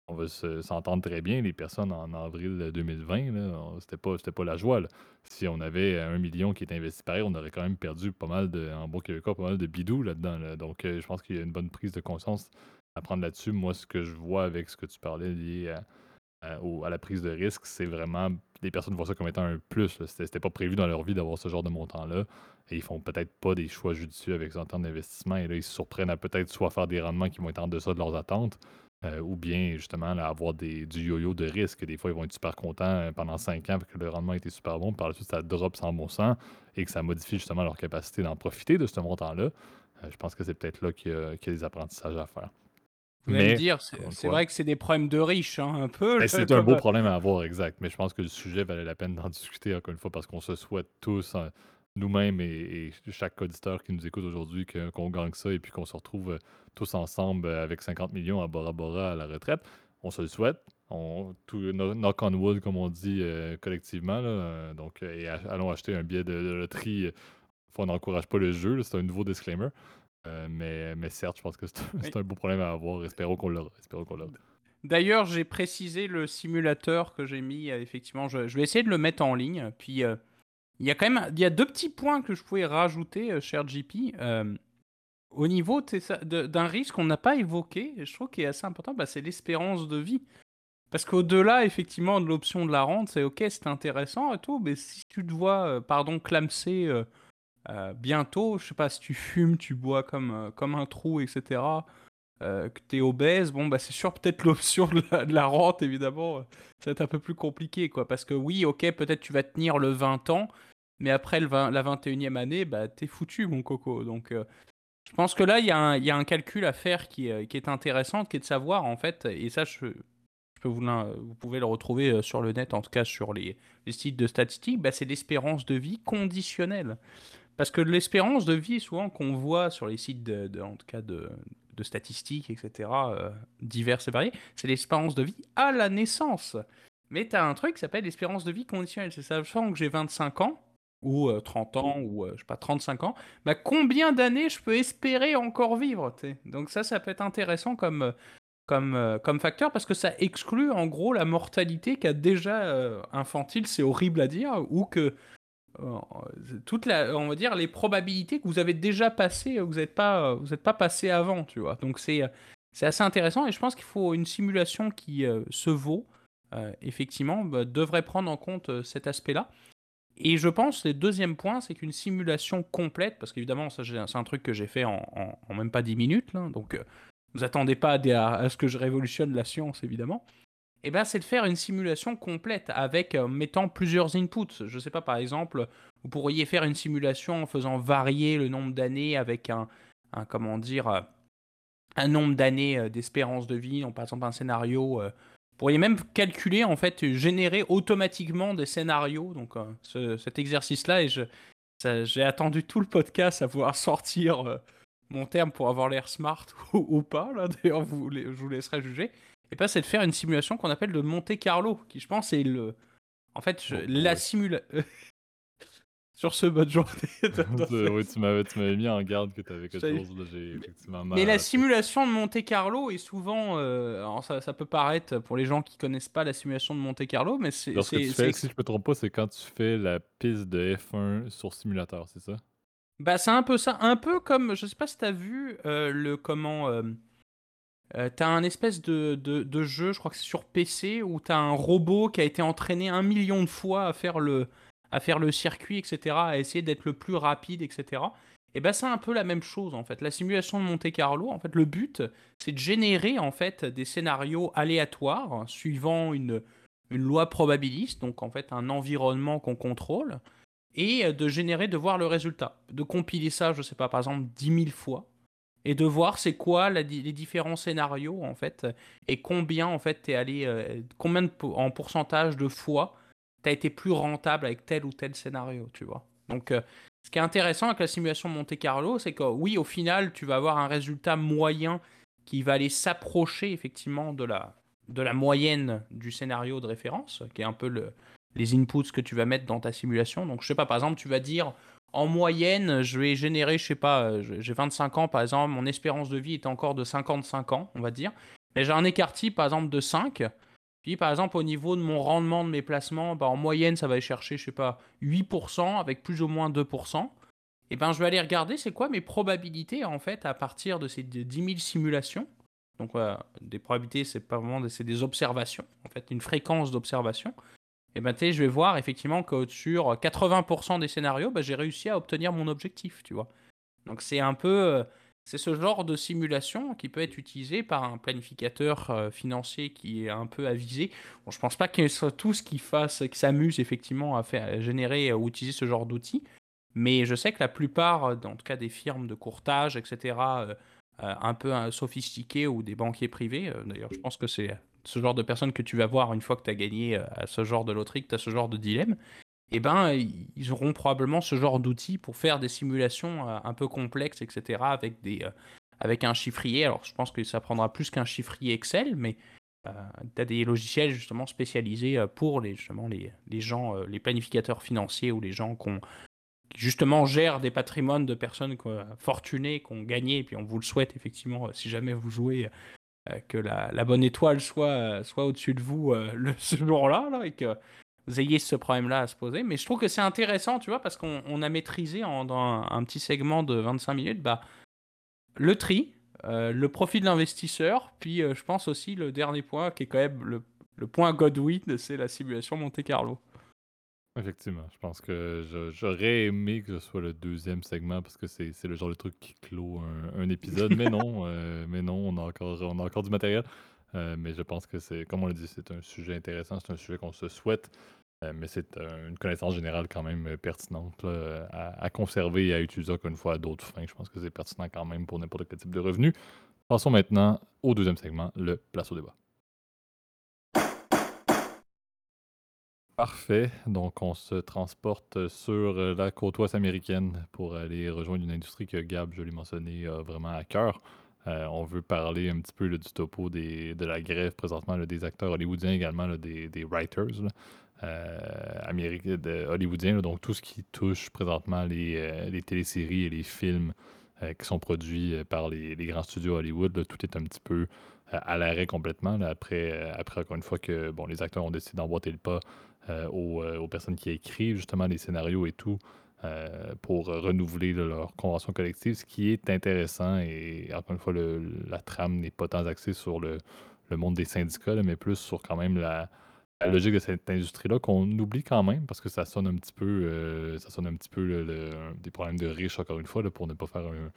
On va s'entendre très bien, les personnes en avril 2020, c'était pas, pas la joie. Si on avait un million qui était investi pareil, on aurait quand même perdu pas mal de, en bon pas mal de bidou là-dedans. Donc, euh, je pense qu'il y a une bonne prise de conscience à prendre là-dessus. Moi, ce que je vois avec ce que tu parlais lié à, euh, à la prise de risque, c'est vraiment. Les personnes voient ça comme étant un plus. C'était pas prévu dans leur vie d'avoir ce genre de montant-là. Et ils font peut-être pas des choix judicieux avec ce temps d'investissement. Et là, ils se surprennent à peut-être soit faire des rendements qui vont être en deçà de leurs attentes, euh, ou bien justement avoir du yo-yo de risque. Des fois, ils vont être super contents euh, pendant 5 ans parce que le rendement était super bon. Par la suite, ça drop sans bon sens et que ça modifie justement leur capacité d'en profiter de ce montant-là. je pense que c'est peut-être là qu'il y, a des apprentissages à faire. Mais dire, c'est vrai que c'est des problèmes de riches, hein, un peu. C'est un beau problème à avoir, exact. Mais je pense que le sujet valait la peine d'en discuter encore une fois parce qu'on se souhaite tous, hein, nous-mêmes et, chaque auditeur qui nous écoute aujourd'hui, qu'on gagne ça et puis qu'on se retrouve euh, tous ensemble euh, avec 50 millions à Bora Bora à la retraite. On se le souhaite. On, tout, knock on wood, comme on dit euh, collectivement. donc, et allons acheter un billet de, loterie on n'encourage pas le jeu, c'est un nouveau disclaimer. Mais, mais certes, je pense que c'est un, beau problème à avoir. Espérons qu'on l'aura. D'ailleurs, j'ai précisé le simulateur que j'ai mis. effectivement, je, vais essayer de le mettre en ligne. Puis, il y a quand même il y a deux petits points que je pouvais rajouter, cher JP. au niveau d'un risque qu'on n'a pas évoqué, je trouve qu'il est assez important, bah, c'est l'espérance de vie. Parce qu'au-delà, effectivement, de l'option de la rente, c'est ok, c'est intéressant et tout, mais si tu te vois, euh, pardon, clamser euh, euh, bientôt, je sais pas, si tu fumes, tu bois comme, comme un trou, etc., que tu es obèse, bon, bah c'est sûr, peut-être l'option de, la, rente, évidemment, ça va être un peu plus compliqué, quoi. Parce que oui, ok, peut-être tu vas tenir le 20 ans, mais après le la 21e année, bah t'es foutu, mon coco. Donc, je pense que là, il y, y, a un calcul à faire qui, qui est intéressant, qui est de savoir, en fait, et ça, je vous, vous, pouvez le retrouver euh, sur le net, en tout cas sur les, sites de statistiques, bah, c'est l'espérance de vie conditionnelle. Parce que l'espérance de vie, souvent qu'on voit sur les sites, de, en tout cas de, statistiques, etc., euh, diverses et variées, c'est l'espérance de vie à la naissance. Mais tu as un truc qui s'appelle l'espérance de vie conditionnelle. C'est ça, que j'ai 25 ans, ou 30 euh, ans, ou je sais pas, 35 ans, bah, combien d'années je peux espérer encore vivre Donc ça, ça peut être intéressant comme, comme, euh, comme facteur parce que ça exclut en gros la mortalité qu'a déjà euh, infantile, c'est horrible à dire, ou que euh, toute la, on va dire les probabilités que vous avez déjà passées, vous n'êtes pas, vous êtes pas passé avant, tu vois. Donc c'est c'est assez intéressant et je pense qu'il faut une simulation qui se vaut effectivement bah, devrait prendre en compte cet aspect-là. Et je pense, le deuxième point, c'est qu'une simulation complète, parce qu'évidemment, ça c'est un truc que j'ai fait en, en, même pas 10 minutes, donc vous attendez pas à, ce que je révolutionne la science, évidemment. Eh ben, c'est de faire une simulation complète avec euh, mettant plusieurs inputs. Je ne sais pas, par exemple, vous pourriez faire une simulation en faisant varier le nombre d'années avec un, comment dire, euh, un nombre d'années euh, d'espérance de vie. par exemple, un scénario. vous pourriez même calculer, en fait, générer automatiquement des scénarios. Donc, cet exercice-là, j'ai attendu tout le podcast à pouvoir sortir mon terme pour avoir l'air smart ou, pas, d'ailleurs, je vous laisserai juger, et pas c'est de faire une simulation qu'on appelle de Monte Carlo, qui je pense est le. En fait, la simulation. Sur ce, bonne journée. oui, tu m'avais mis en garde que tu avais quelque chose. Là, Mais la simulation de Monte Carlo est souvent. Euh, alors ça, ça, peut paraître pour les gens qui connaissent pas la simulation de Monte Carlo, mais c'est. Si je me trompe pas, c'est quand tu fais la piste de F1 sur simulateur, c'est ça? Bah, c'est un peu ça. Un peu comme, je sais pas si t'as vu euh, le comment. Euh, euh, t'as un espèce de, de, jeu, je crois que c'est sur PC, où t'as un robot qui a été entraîné un million de fois à faire le, à faire le circuit, etc., à essayer d'être le plus rapide, etc. Et ben c'est un peu la même chose en fait. La simulation de Monte Carlo, en fait, le but, c'est de générer en fait des scénarios aléatoires suivant une, une loi probabiliste, donc en fait un environnement qu'on contrôle et de générer, de voir le résultat. De compiler ça, je sais pas, par exemple, 10 000 fois, et de voir c'est quoi les différents scénarios, en fait, et combien, en fait, es allé, euh, combien en pourcentage de fois tu as été plus rentable avec tel ou tel scénario, tu vois. Donc, euh, ce qui est intéressant avec la simulation Monte Carlo, c'est que oui, au final, tu vas avoir un résultat moyen qui va aller s'approcher, effectivement, de la, de la moyenne du scénario de référence, qui est un peu le, les inputs que tu vas mettre dans ta simulation. Donc, je sais pas, par exemple, tu vas dire en moyenne, je vais générer, je sais pas, euh, j'ai 25 ans par exemple, mon espérance de vie est encore de 55 ans, on va dire. Mais j'ai un écart type par exemple de 5. Puis par exemple, au niveau de mon rendement de mes placements, bah, en moyenne, ça va aller chercher, je sais pas, 8% avec plus ou moins 2%. Et ben, je vais aller regarder c'est quoi mes probabilités en fait à partir de ces 10 000 simulations. Donc, des probabilités, c'est pas vraiment des observations, en fait, une fréquence d'observation et ben, je vais voir effectivement que sur 80% des scénarios, ben, j'ai réussi à obtenir mon objectif, tu vois. Donc c'est un peu, euh, c'est ce genre de simulation qui peut être utilisé par un planificateur euh, financier qui est un peu avisé. Bon, je pense pas qu'ils soient tous qui fassent, qui s'amusent effectivement à faire, générer ou utiliser ce genre d'outils, mais je sais que la plupart, en tout cas des firmes de courtage, etc., euh, un peu sophistiquées ou des banquiers privés, d'ailleurs, je pense que c'est ce genre de personnes que tu vas voir une fois que tu as gagné euh, à ce genre de loterie, que tu as ce genre de dilemme, eh ben, ils auront probablement ce genre d'outils pour faire des simulations euh, un peu complexes, etc., avec, des, euh, avec un chiffrier. Alors, je pense que ça prendra plus qu'un chiffrier Excel, mais tu as des logiciels justement spécialisés pour les, justement, les, les gens, les planificateurs financiers ou les gens qui ont justement gère des patrimoines de personnes fortunées qui ont gagné, et puis on vous le souhaite effectivement, si jamais vous jouez, que la, bonne étoile soit, soit au-dessus de vous le, ce jour-là, là, et que vous ayez ce problème-là à se poser. Mais je trouve que c'est intéressant, tu vois, parce qu'on a maîtrisé dans un, petit segment de 25 minutes bah, le tri, euh, le profit de l'investisseur, puis euh, je pense aussi le dernier point qui est quand même le point Godwin, c'est la simulation Monte Carlo. Effectivement, je pense que j'aurais aimé que ce soit le deuxième segment parce que c'est le genre de truc qui clôt un, épisode, mais non, euh, mais non, on a encore, on a encore du matériel. mais je pense que c'est, comme on l'a dit, c'est un sujet intéressant, c'est un sujet qu'on se souhaite. Euh, mais c'est euh, une connaissance générale quand même euh, pertinente à, conserver et à utiliser encore une fois à d'autres fins. Je pense que c'est pertinent quand même pour n'importe quel type de revenu. Passons maintenant au deuxième segment, le place au débat. Parfait. Donc, on se transporte sur la côte ouest américaine pour aller rejoindre une industrie que Gab, je l'ai mentionné, a vraiment à cœur. on veut parler un petit peu du topo de la grève présentement des acteurs hollywoodiens, également des, writers. Euh, américain, de, hollywoodien, donc tout ce qui touche présentement les, euh, les téléséries et les films euh, qui sont produits par les, les grands studios Hollywood, tout est un petit peu à l'arrêt complètement. après, après, encore une fois, que bon, les acteurs ont décidé d'emboîter le pas aux, aux, personnes qui écrivent justement les scénarios et tout. pour renouveler leur convention collective, ce qui est intéressant. Et encore une fois, le, la trame n'est pas tant axée sur le, monde des syndicats, mais plus sur quand même la, logique de cette industrie-là qu'on oublie quand même parce que ça sonne un petit peu, euh, ça sonne un petit peu des problèmes de riches, encore une fois, pour ne pas faire un,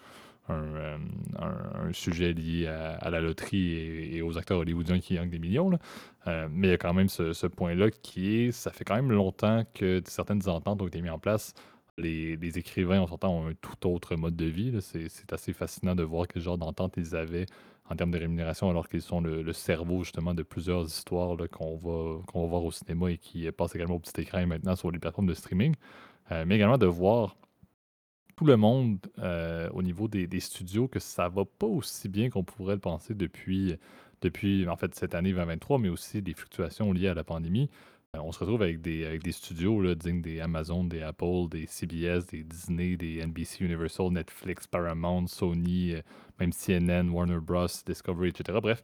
euh, sujet lié à, la loterie et, aux acteurs hollywoodiens qui gagnent des millions. Euh, mais il y a quand même ce, point-là qui est, ça fait quand même longtemps que certaines ententes ont été mises en place. Les, écrivains, en sortant, ont un tout autre mode de vie. C'est assez fascinant de voir quel genre d'entente ils avaient en termes de rémunération, alors qu'ils sont le, cerveau justement de plusieurs histoires qu'on va, va voir au cinéma et qui passent également au petit écran maintenant sur les plateformes de streaming. Euh, mais également de voir tout le monde euh, au niveau des, studios que ça va pas aussi bien qu'on pourrait le penser depuis, depuis en fait cette année 2023, mais aussi des fluctuations liées à la pandémie. Euh, on se retrouve avec des, avec des studios là, dignes des Amazon, des Apple, des CBS, des Disney, des NBC Universal, Netflix, Paramount, Sony, euh, même CNN, Warner Bros., Discovery, etc. Bref,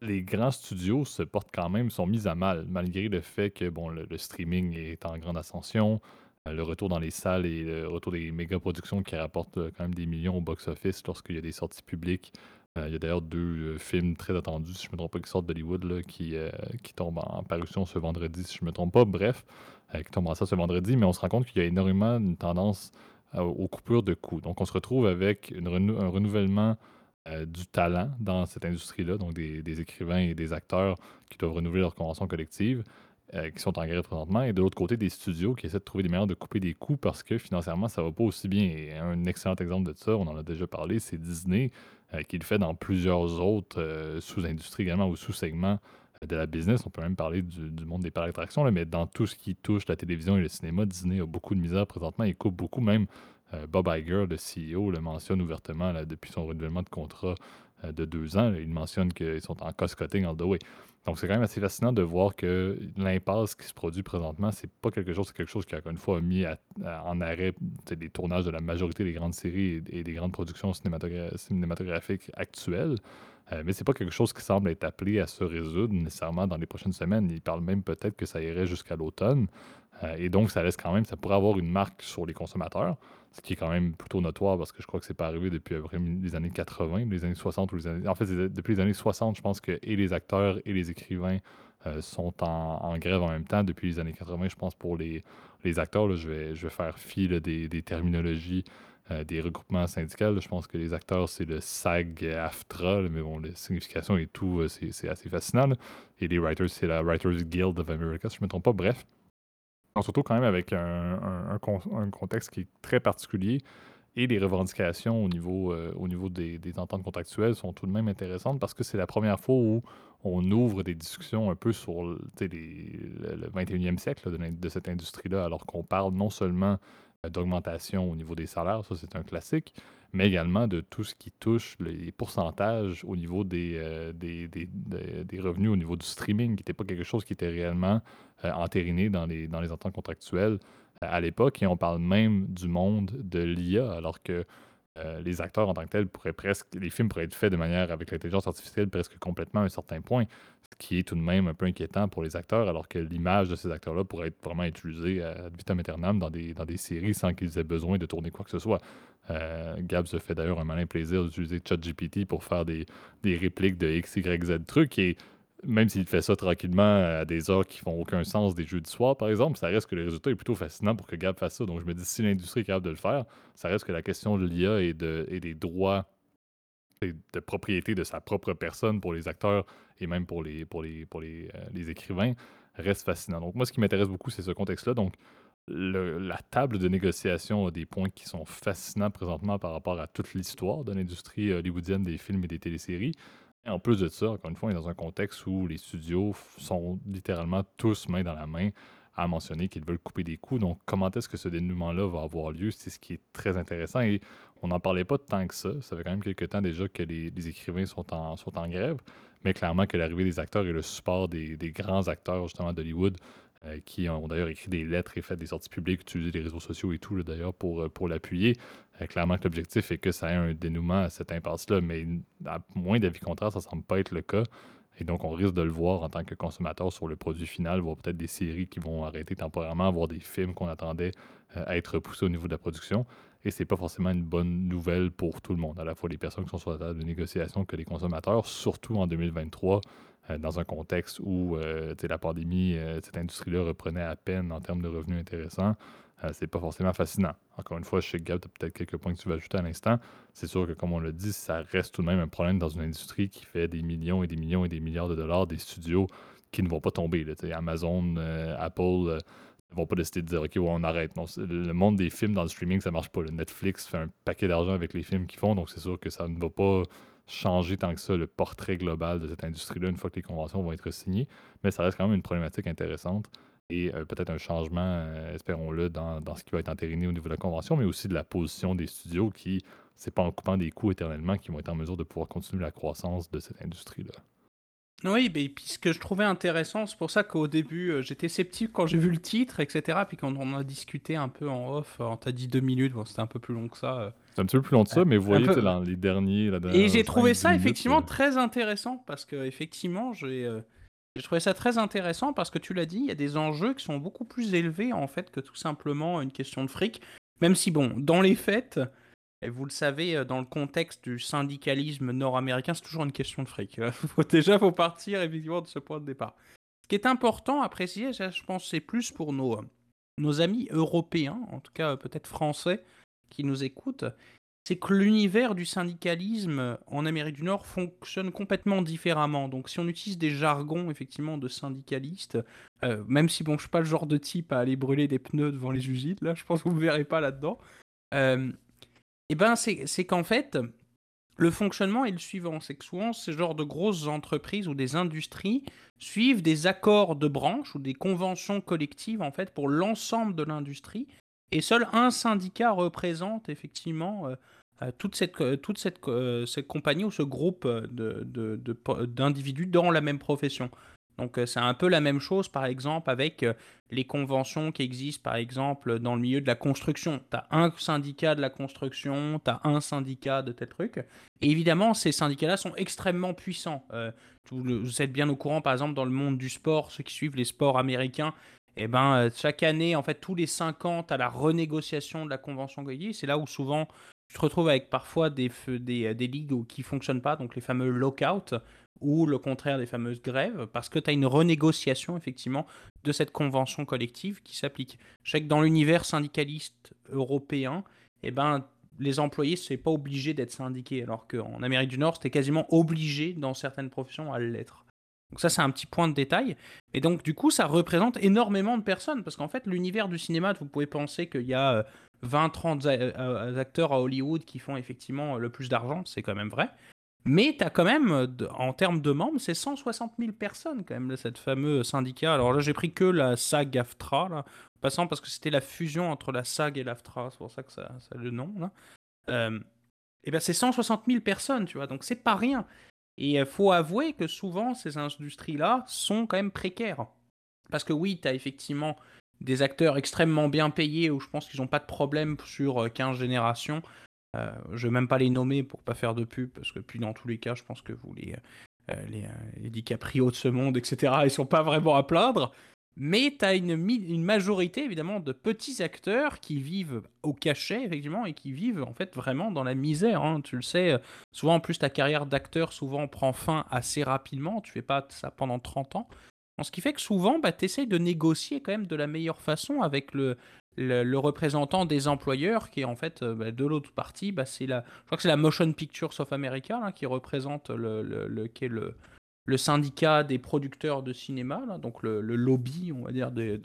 les grands studios se portent quand même, sont mis à mal, malgré le fait que bon, le, streaming est en grande ascension, le retour dans les salles et le retour des méga productions qui rapportent quand même des millions au box-office lorsqu'il y a des sorties publiques euh, il y a d'ailleurs deux euh, films très attendus, si je ne me trompe pas, qui sortent d'Hollywood, qui, euh, qui tombent en parution ce vendredi, si je ne me trompe pas. Bref, qui tombent en ça ce vendredi, mais on se rend compte qu'il y a énormément une tendance aux coupures de coûts. Donc, on se retrouve avec un renouvellement du talent dans cette industrie-là, donc des, écrivains et des acteurs qui doivent renouveler leur convention collective, qui sont en grève présentement, et de l'autre côté, des studios qui essaient de trouver des manières de couper des coûts parce que financièrement, ça ne va pas aussi bien. Et un excellent exemple de ça, on en a déjà parlé, c'est Disney euh, qui le fait dans plusieurs autres euh, sous-industries également ou sous-segments euh, de la business. On peut même parler du, monde des parcs d'attractions, mais dans tout ce qui touche la télévision et le cinéma, Disney a beaucoup de misère présentement. Il coupe beaucoup, même Bob Iger, le CEO, le mentionne ouvertement depuis son renouvellement de contrat de deux ans. il mentionne qu'ils sont en cost-cutting all the. Donc, c'est quand même assez fascinant de voir que l'impasse qui se produit présentement, c'est pas quelque chose, c'est quelque chose qui, encore une fois, a mis en arrêt les tournages de la majorité des grandes séries et, des grandes productions cinématographiques actuelles. Euh, mais c'est pas quelque chose qui semble être appelé à se résoudre nécessairement dans les prochaines semaines. Il parle même peut-être que ça irait jusqu'à l'automne. Euh, et donc, ça laisse quand même, ça pourrait avoir une marque sur les consommateurs, ce qui est quand même plutôt notoire parce que je crois que c'est pas arrivé depuis les années 80, les années 60 ou les années. En fait, depuis les années 60, je pense que et les acteurs et les écrivains euh, sont en, grève en même temps. Depuis les années 80, je pense pour les, les acteurs, je, vais, je vais faire fi des, des, terminologies euh, des regroupements syndicaux. Je pense que les acteurs, c'est le SAG-AFTRA, mais bon, la signification et tout, c'est assez fascinant. Et les writers, c'est la Writers Guild of America, si je ne me trompe pas. Bref surtout quand même avec un, contexte qui est très particulier et les revendications au niveau, euh, au niveau des, ententes contractuelles sont tout de même intéressantes parce que c'est la première fois où on ouvre des discussions un peu sur le 21e siècle de, cette industrie-là, alors qu'on parle non seulement d'augmentation au niveau des salaires, ça c'est un classique, mais également de tout ce qui touche les pourcentages au niveau des, euh, des, revenus, au niveau du streaming, qui n'était pas quelque chose qui était réellement euh, entériné dans les, dans les ententes contractuelles. à l'époque, et on parle même du monde de l'IA, alors que euh, les acteurs en tant que tels pourraient presque, les films pourraient être faits de manière avec l'intelligence artificielle presque complètement à un certain point, qui est tout de même un peu inquiétant pour les acteurs, alors que l'image de ces acteurs-là pourrait être vraiment utilisée à vitam aeternam dans des, dans des séries sans qu'ils aient besoin de tourner quoi que ce soit. Euh, Gab se fait d'ailleurs un malin plaisir d'utiliser ChatGPT pour faire des, des répliques de X, Y, Z trucs, et même s'il fait ça tranquillement à des heures qui font aucun sens des jeux du soir, par exemple, ça reste que le résultat est plutôt fascinant pour que Gab fasse ça. Donc je me dis, si l'industrie est capable de le faire, ça reste que la question de l'IA et, de, et des droits de propriété de sa propre personne pour les acteurs et même pour les, pour les, pour les, euh, les écrivains reste fascinant. Donc moi, ce qui m'intéresse beaucoup, c'est ce contexte-là. Donc la table de négociation a des points qui sont fascinants présentement par rapport à toute l'histoire de l'industrie hollywoodienne des films et des téléséries. Et en plus de ça, encore une fois, on est dans un contexte où les studios sont littéralement tous main dans la main à mentionner qu'ils veulent couper des coûts. Donc, comment est-ce que ce dénouement-là va avoir lieu? C'est ce qui est très intéressant. Et on n'en parlait pas tant que ça. Ça fait quand même quelques temps déjà que les, écrivains sont en, grève. Mais clairement que l'arrivée des acteurs et le support des, grands acteurs, justement, d'Hollywood, euh, qui ont d'ailleurs écrit des lettres et fait des sorties publiques, utilisé les réseaux sociaux et tout, d'ailleurs, pour, euh, l'appuyer. Euh, clairement que l'objectif est que ça ait un dénouement à cette impasse-là, mais à moins d'avis contraire, ça ne semble pas être le cas. Et donc, on risque de le voir en tant que consommateur sur le produit final, voir peut-être des séries qui vont arrêter temporairement, voir des films qu'on attendait à être repoussés au niveau de la production. Et c'est pas forcément une bonne nouvelle pour tout le monde, à la fois les personnes qui sont sur la table de négociation que les consommateurs, surtout en 2023, euh, dans un contexte où euh, la pandémie, euh, cette industrie-là reprenait à peine en termes de revenus intéressants, c'est pas forcément fascinant. Encore une fois, chez Gab, tu as peut-être quelques points que tu vas ajouter à l'instant. C'est sûr que, comme on l'a dit, ça reste tout de même un problème dans une industrie qui fait des millions et des millions et des milliards de dollars, des studios qui ne vont pas tomber. Amazon, Apple ne vont pas décider de dire OK, on arrête. le monde des films dans le streaming, ça marche pas. Netflix fait un paquet d'argent avec les films qu'ils font, donc c'est sûr que ça ne va pas changer tant que ça le portrait global de cette industrie-là une fois que les conventions vont être signées, mais ça reste quand même une problématique intéressante et euh, peut-être un changement, euh, espérons-le, dans, dans, ce qui va être entériné au niveau de la convention, mais aussi de la position des studios qui, c'est pas en coupant des coûts éternellement qu'ils vont être en mesure de pouvoir continuer la croissance de cette industrie-là. Oui, mais puis ce que je trouvais intéressant, c'est pour ça qu'au début, euh, j'étais sceptique quand j'ai vu le titre, etc. Puis quand on a discuté un peu en off, on t'a dit deux minutes, bon, c'était un peu plus long que ça. C'est un petit peu plus long que ça, mais vous voyez, dans les derniers. Et j'ai trouvé ça effectivement euh. très intéressant parce que effectivement, j'ai trouvé ça très intéressant parce que tu l'as dit, il y a des enjeux qui sont beaucoup plus élevés en fait que tout simplement une question de fric. Même si bon, dans les faits, et vous le savez, euh, dans le contexte du syndicalisme nord-américain, c'est toujours une question de fric. Euh, faut, déjà, faut partir évidemment de ce point de départ. Ce qui est important à préciser, je pense, c'est plus pour nos, euh, nos amis européens, en tout cas peut-être français, qui nous écoutent, c'est que l'univers du syndicalisme en Amérique du Nord fonctionne complètement différemment. Donc si on utilise des jargons effectivement de syndicalistes, même si bon, je suis pas le genre de type à aller brûler des pneus devant les usines, là je pense que vous ne verrez pas là-dedans. Eh ben, c'est qu'en fait, le fonctionnement est le suivant. C'est que souvent, ces genres de grosses entreprises ou des industries suivent des accords de branche ou des conventions collectives, en fait, pour l'ensemble de l'industrie. Et seul un syndicat représente, effectivement, euh, euh, toute, cette, euh, toute cette, cette, compagnie ou ce groupe d'individus de, de, dans la même profession. Donc c'est un peu la même chose par exemple avec les conventions qui existent par exemple dans le milieu de la construction. Tu as un syndicat de la construction, tu as un syndicat de tel truc. Et évidemment ces syndicats-là sont extrêmement puissants. Vous êtes bien au courant par exemple dans le monde du sport, ceux qui suivent les sports américains, eh ben, chaque année, en fait, tous les 5 ans, tu as la renégociation de la convention collective. C'est là où souvent tu te retrouves avec parfois des, des, des ligues qui ne fonctionnent pas, donc les fameux lockouts, ou le contraire des fameuses grèves, parce que tu as une renégociation effectivement de cette convention collective qui s'applique. Je sais que dans l'univers syndicaliste européen, eh ben, les employés, c'est pas obligé d'être syndiqués, alors qu'en Amérique du Nord, c'était quasiment obligé dans certaines professions à l'être. Donc ça, c'est un petit point de détail. Et donc, du coup, ça représente énormément de personnes, parce qu'en fait, l'univers du cinéma, vous pouvez penser qu'il y a 20-30 euh, euh, acteurs à Hollywood qui font effectivement le plus d'argent, c'est quand même vrai. Mais tu as quand même, euh, en termes de membres, c'est 160 000 personnes quand même, cette fameux syndicat. Alors là, j'ai pris que la SAG AFTRA, là, passant parce que c'était la fusion entre la SAG et l'AFTRA, c'est pour ça que ça, a le nom. Là. Euh, et bien c'est 160 000 personnes, tu vois, donc c'est pas rien. Et il faut avouer que souvent, ces industries-là sont quand même précaires. Parce que oui, tu as effectivement des acteurs extrêmement bien payés où je pense qu'ils n'ont pas de problème sur 15 générations. je ne vais même pas les nommer pour pas faire de pub, parce que puis dans tous les cas, je pense que vous les, les, les DiCaprio de ce monde, etc., ils sont pas vraiment à plaindre. Mais tu as une, majorité, évidemment, de petits acteurs qui vivent au cachet, effectivement, et qui vivent, en fait, vraiment dans la misère. Hein. Tu le sais, souvent, en plus, ta carrière d'acteur, souvent, prend fin assez rapidement. Tu fais pas ça pendant 30 ans. Ce qui fait que souvent, bah, tu essayes de négocier quand même de la meilleure façon avec le, le, représentant des employeurs, qui est en fait, euh, bah, de l'autre partie, bah, la, je crois que c'est la Motion Pictures of America, qui représente le, qui est le, le syndicat des producteurs de cinéma, donc le, lobby, on va dire, des,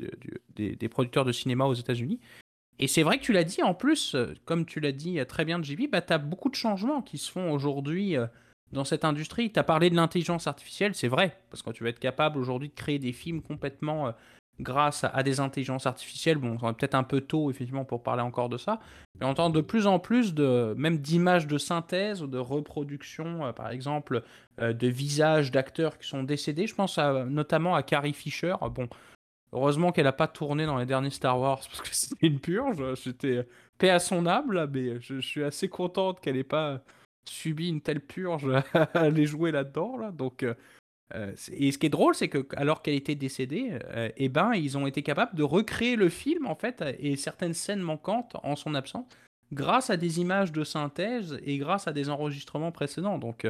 des, producteurs de cinéma aux États-Unis. Et c'est vrai que tu l'as dit, en plus, euh, comme tu l'as dit très bien, JB, bah, tu as beaucoup de changements qui se font aujourd'hui euh, dans cette industrie. Tu as parlé de l'intelligence artificielle, c'est vrai, parce que tu vas être capable aujourd'hui de créer des films complètement euh, grâce à, des intelligences artificielles. Bon, c'est peut-être un peu tôt, effectivement, pour parler encore de ça. Mais on entend de plus en plus de, même d'images de synthèse ou de reproduction, euh, par exemple, euh, de visages d'acteurs qui sont décédés. Je pense notamment à Carrie Fisher. Bon, heureusement qu'elle n'a pas tourné dans les derniers Star Wars, parce que c'était une purge. J'étais paix à son âme, là, mais je, suis assez contente qu'elle n'ait pas subi une telle purge à aller jouer là-dedans. Là. Donc, euh, euh, et ce qui est drôle, c'est que alors qu'elle était décédée, euh, eh ben, ils ont été capables de recréer le film en fait et certaines scènes manquantes en son absence grâce à des images de synthèse et grâce à des enregistrements précédents. Donc,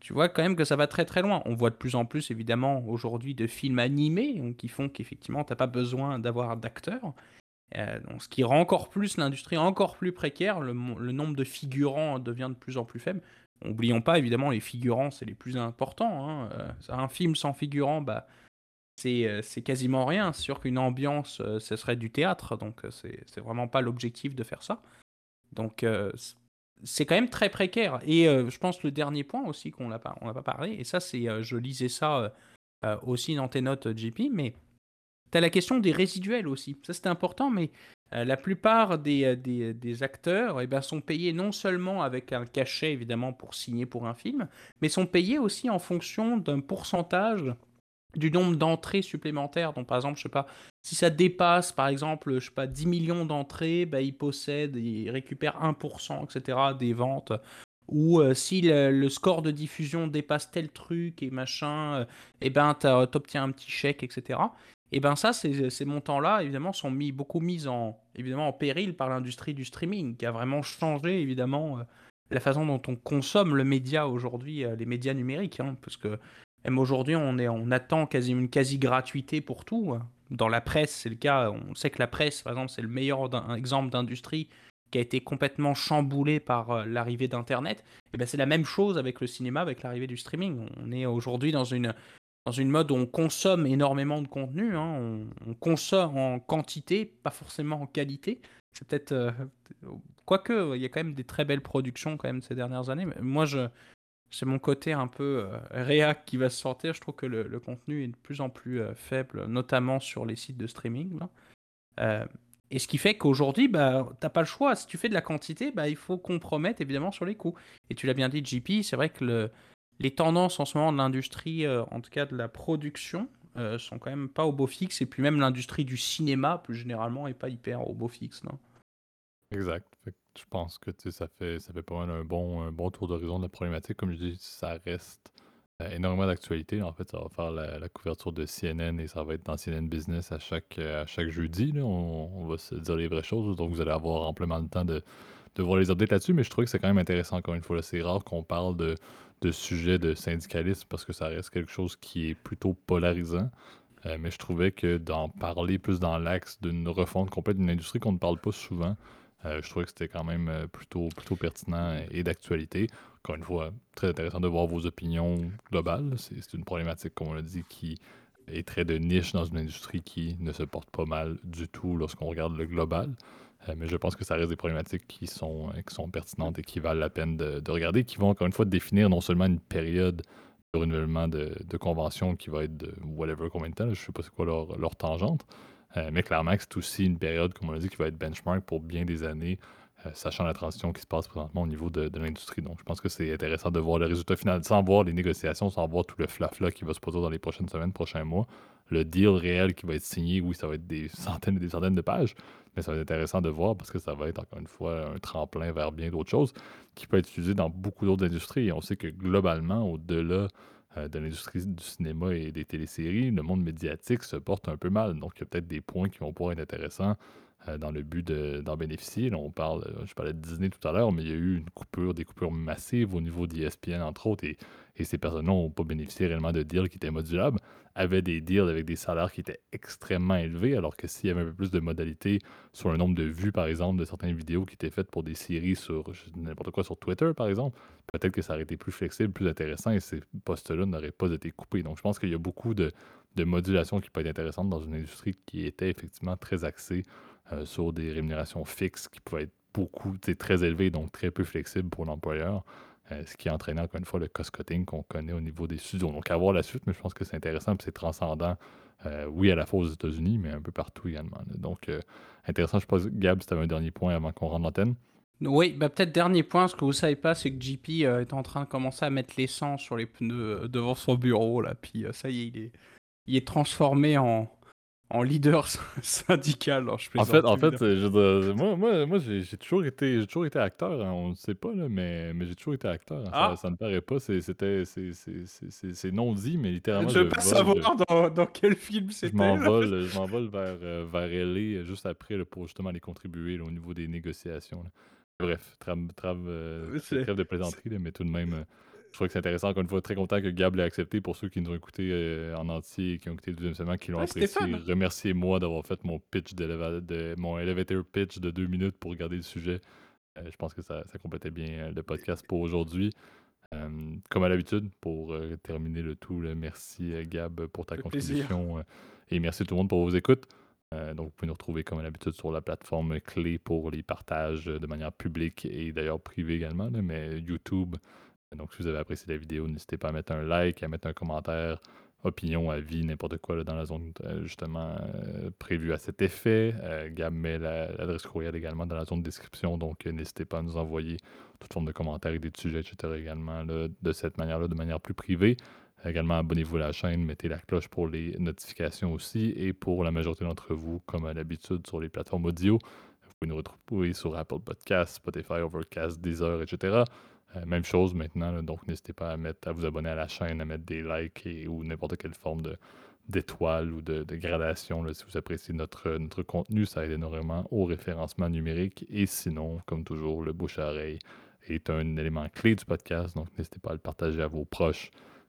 tu vois quand même que ça va très très loin. On voit de plus en plus évidemment aujourd'hui de films animés qui font qu'effectivement tu n'as pas besoin d'avoir d'acteurs. Euh, ce qui rend encore plus l'industrie encore plus précaire, le, nombre de figurants devient de plus en plus faible. N'oublions pas, évidemment, les figurants, c'est les plus importants. Hein. Euh, un film sans figurants, bah, c'est, euh, c'est quasiment rien. Sûr qu'une ambiance, ce serait du théâtre, donc c'est, vraiment pas l'objectif de faire ça. Donc c'est quand même très précaire. Et je pense le dernier point aussi qu'on n'a pas, parlé, et ça c'est, je lisais ça aussi dans tes notes, JP, mais tu la question des résiduels aussi. Ça, c'est important, mais euh, la plupart des, euh, des, des acteurs eh ben, sont payés non seulement avec un cachet, évidemment, pour signer pour un film, mais sont payés aussi en fonction d'un pourcentage du nombre d'entrées supplémentaires. Donc, par exemple, je sais pas, si ça dépasse, par exemple, je sais pas, 10 millions d'entrées, bah, ils possèdent, ils récupèrent 1%, etc., des ventes. Ou euh, si le, score de diffusion dépasse tel truc et machin, eh ben, tu obtiens un petit chèque, etc. Et ben ça, ces, montants-là, évidemment, sont mis, beaucoup mis en, évidemment, en péril par l'industrie du streaming, qui a vraiment changé, évidemment, euh, la façon dont on consomme le média aujourd'hui, euh, les médias numériques. Hein, parce que même aujourd'hui, on, est, on attend quasi, une quasi-gratuité pour tout. Hein. Dans la presse, c'est le cas. On sait que la presse, par exemple, c'est le meilleur exemple d'industrie qui a été complètement chamboulé par euh, l'arrivée d'Internet. Et ben c'est la même chose avec le cinéma, avec l'arrivée du streaming. On est aujourd'hui dans une dans une mode où on consomme énormément de contenu, hein, on, consomme en quantité, pas forcément en qualité. C'est peut-être. Euh, quoique, il y a quand même des très belles productions quand même ces dernières années. Mais moi, je, c'est mon côté un peu euh, réac qui va se sortir. Je trouve que le, contenu est de plus en plus euh, faible, notamment sur les sites de streaming. et ce qui fait qu'aujourd'hui, bah, t'as pas le choix. Si tu fais de la quantité, bah, il faut compromettre évidemment sur les coûts. Et tu l'as bien dit, JP, c'est vrai que le, les tendances en ce moment de l'industrie, euh, en tout cas de la production, euh, sont quand même pas au beau fixe. Et puis même l'industrie du cinéma, plus généralement, est pas hyper au beau fixe. Non? Exact. je pense que ça fait, ça fait pas mal un bon, un bon tour d'horizon de la problématique. Comme je dis, ça reste euh, énormément d'actualité. En fait, ça va faire la, couverture de CNN et ça va être dans CNN Business à chaque, à chaque jeudi. On, on, va se dire les vraies choses. Donc, vous allez avoir amplement le temps de, de voir les updates là-dessus. Mais je trouve que c'est quand même intéressant, encore une fois. C'est rare qu'on parle de de sujet de syndicalisme parce que ça reste quelque chose qui est plutôt polarisant. Euh, mais je trouvais que d'en parler plus dans l'axe d'une refonte complète d'une industrie qu'on ne parle pas souvent, euh, je trouvais que c'était quand même euh, plutôt, plutôt pertinent et d'actualité. Encore une fois, très intéressant de voir vos opinions globales. C'est une problématique, comme on l'a dit, qui est très de niche dans une industrie qui ne se porte pas mal du tout lorsqu'on regarde le global. Euh, mais je pense que ça reste des problématiques qui sont, qui sont pertinentes et qui valent la peine de, regarder, qui vont encore une fois définir non seulement une période de renouvellement de, de convention qui va être de whatever combien de temps, je ne sais pas c'est quoi leur, leur tangente, euh, mais clairement c'est aussi une période, comme on l'a dit, qui va être benchmark pour bien des années, euh, sachant la transition qui se passe présentement au niveau de, l'industrie. Donc je pense que c'est intéressant de voir le résultat final, sans voir les négociations, sans voir tout le flafla qui va se produire dans les prochaines semaines, prochains mois. Le deal réel qui va être signé, oui, ça va être des centaines et des centaines de pages, mais ça va être intéressant de voir parce que ça va être encore une fois un tremplin vers bien d'autres choses qui peut être utilisé dans beaucoup d'autres industries. Et on sait que globalement, au-delà euh, de l'industrie du cinéma et des téléséries, le monde médiatique se porte un peu mal. Donc, il y a peut-être des points qui vont pouvoir être intéressants euh, dans le but d'en bénéficier. on parle, euh, je parlais de Disney tout à l'heure, mais il y a eu une coupure, des coupures massives au niveau d'ESPN, entre autres, ces personnes-là n'ont pas bénéficié réellement de deals qui étaient modulables, avaient des deals avec des salaires qui étaient extrêmement élevés, alors que s'il y avait un peu plus de modalités sur le nombre de vues, par exemple, de certaines vidéos qui étaient faites pour des séries sur n'importe quoi sur Twitter, par exemple, peut-être que ça aurait été plus flexible, plus intéressant, et ces postes-là n'auraient pas été coupés. Donc, je pense qu'il y a beaucoup de, de modulation qui peut être intéressante dans une industrie qui était effectivement très axée euh, sur des rémunérations fixes qui pouvaient être beaucoup, très élevées, donc très peu flexibles pour l'employeur. Euh, ce qui entraînait encore une fois le cost-cutting qu'on connaît au niveau des studios. Donc, à voir la suite, mais je pense que c'est intéressant et c'est transcendant, euh, oui, à la fois aux États-Unis, mais un peu partout également. Donc, intéressant. Je pense, Gab, si tu avais un dernier point avant qu'on rentre l'antenne. Oui, bah peut-être dernier point, ce que vous savez pas, c'est que JP est en train de commencer à mettre l'essence sur les pneus devant son bureau, là, puis ça y est, il est, il est transformé en, en leader syndical. Alors je en fait, en fait je, moi, moi, moi j'ai toujours été, j'ai toujours été acteur. Hein, on ne sait pas là, mais, mais j'ai toujours été acteur. Hein, ah. ça, ne paraît pas. C'était, c'est non dit, mais littéralement. Je veux pas savoir dans, dans, quel film c'était. Je m'envole, je m'envole vers euh, vers LA juste après pour justement aller contribuer au niveau des négociations. Bref, euh, trêve de plaisanterie, mais tout de même. Je trouve que c'est intéressant. Encore une fois, très content que Gab l'ait accepté. Pour ceux qui nous ont écoutés euh, en entier et qui ont écouté le deuxième segment, qui l'ont apprécié, remerciez-moi d'avoir fait mon pitch de, mon elevator pitch de deux minutes pour regarder le sujet. Euh, je pense que ça, complétait bien euh, le podcast pour aujourd'hui. comme à l'habitude, pour terminer le tout, merci Gab pour ta contribution et merci tout le monde pour vos écoutes. donc, vous pouvez nous retrouver comme à l'habitude sur la plateforme clé pour les partages de manière publique et d'ailleurs privée également, mais YouTube, donc, si vous avez apprécié la vidéo, n'hésitez pas à mettre un like, à mettre un commentaire, opinion, avis, n'importe quoi dans la zone euh, justement euh, prévue à cet effet. Euh, Gab met l'adresse courriel également dans la zone de description, donc n'hésitez pas à nous envoyer toute forme de commentaires et des sujets, etc. également de cette manière-là, de manière plus privée. Également, abonnez-vous à la chaîne, mettez la cloche pour les notifications aussi. Et pour la majorité d'entre vous, comme à l'habitude sur les plateformes audio, vous pouvez nous retrouver sur Apple Podcasts, Spotify, Overcast, Deezer, etc. Euh, même chose maintenant, donc n'hésitez pas à, vous abonner à la chaîne, à mettre des likes ou n'importe quelle forme de, d'étoiles ou de, gradation. si vous appréciez notre, notre contenu, ça aide énormément au référencement numérique. Et sinon, comme toujours, le bouche à oreille est un élément clé du podcast, donc n'hésitez pas à le partager à vos proches,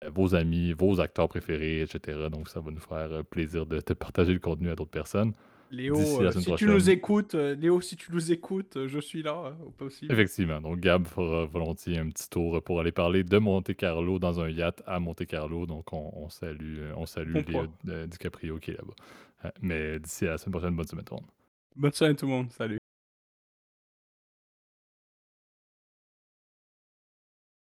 vos amis, vos acteurs préférés, etc. Donc ça va nous faire euh, plaisir de, de partager le contenu à d'autres personnes. Léo, euh, si tu nous écoutes, euh, Léo, si tu nous écoutes, euh, je suis là au possible. Effectivement. Donc, Gab fera volontiers un petit tour pour aller parler de Monte Carlo dans un yacht à Monte Carlo. Donc, on, salue, on salue Léo DiCaprio qui est là-bas. mais d'ici à la semaine prochaine, bonne semaine tout le monde. Bonne semaine tout le monde. Salut.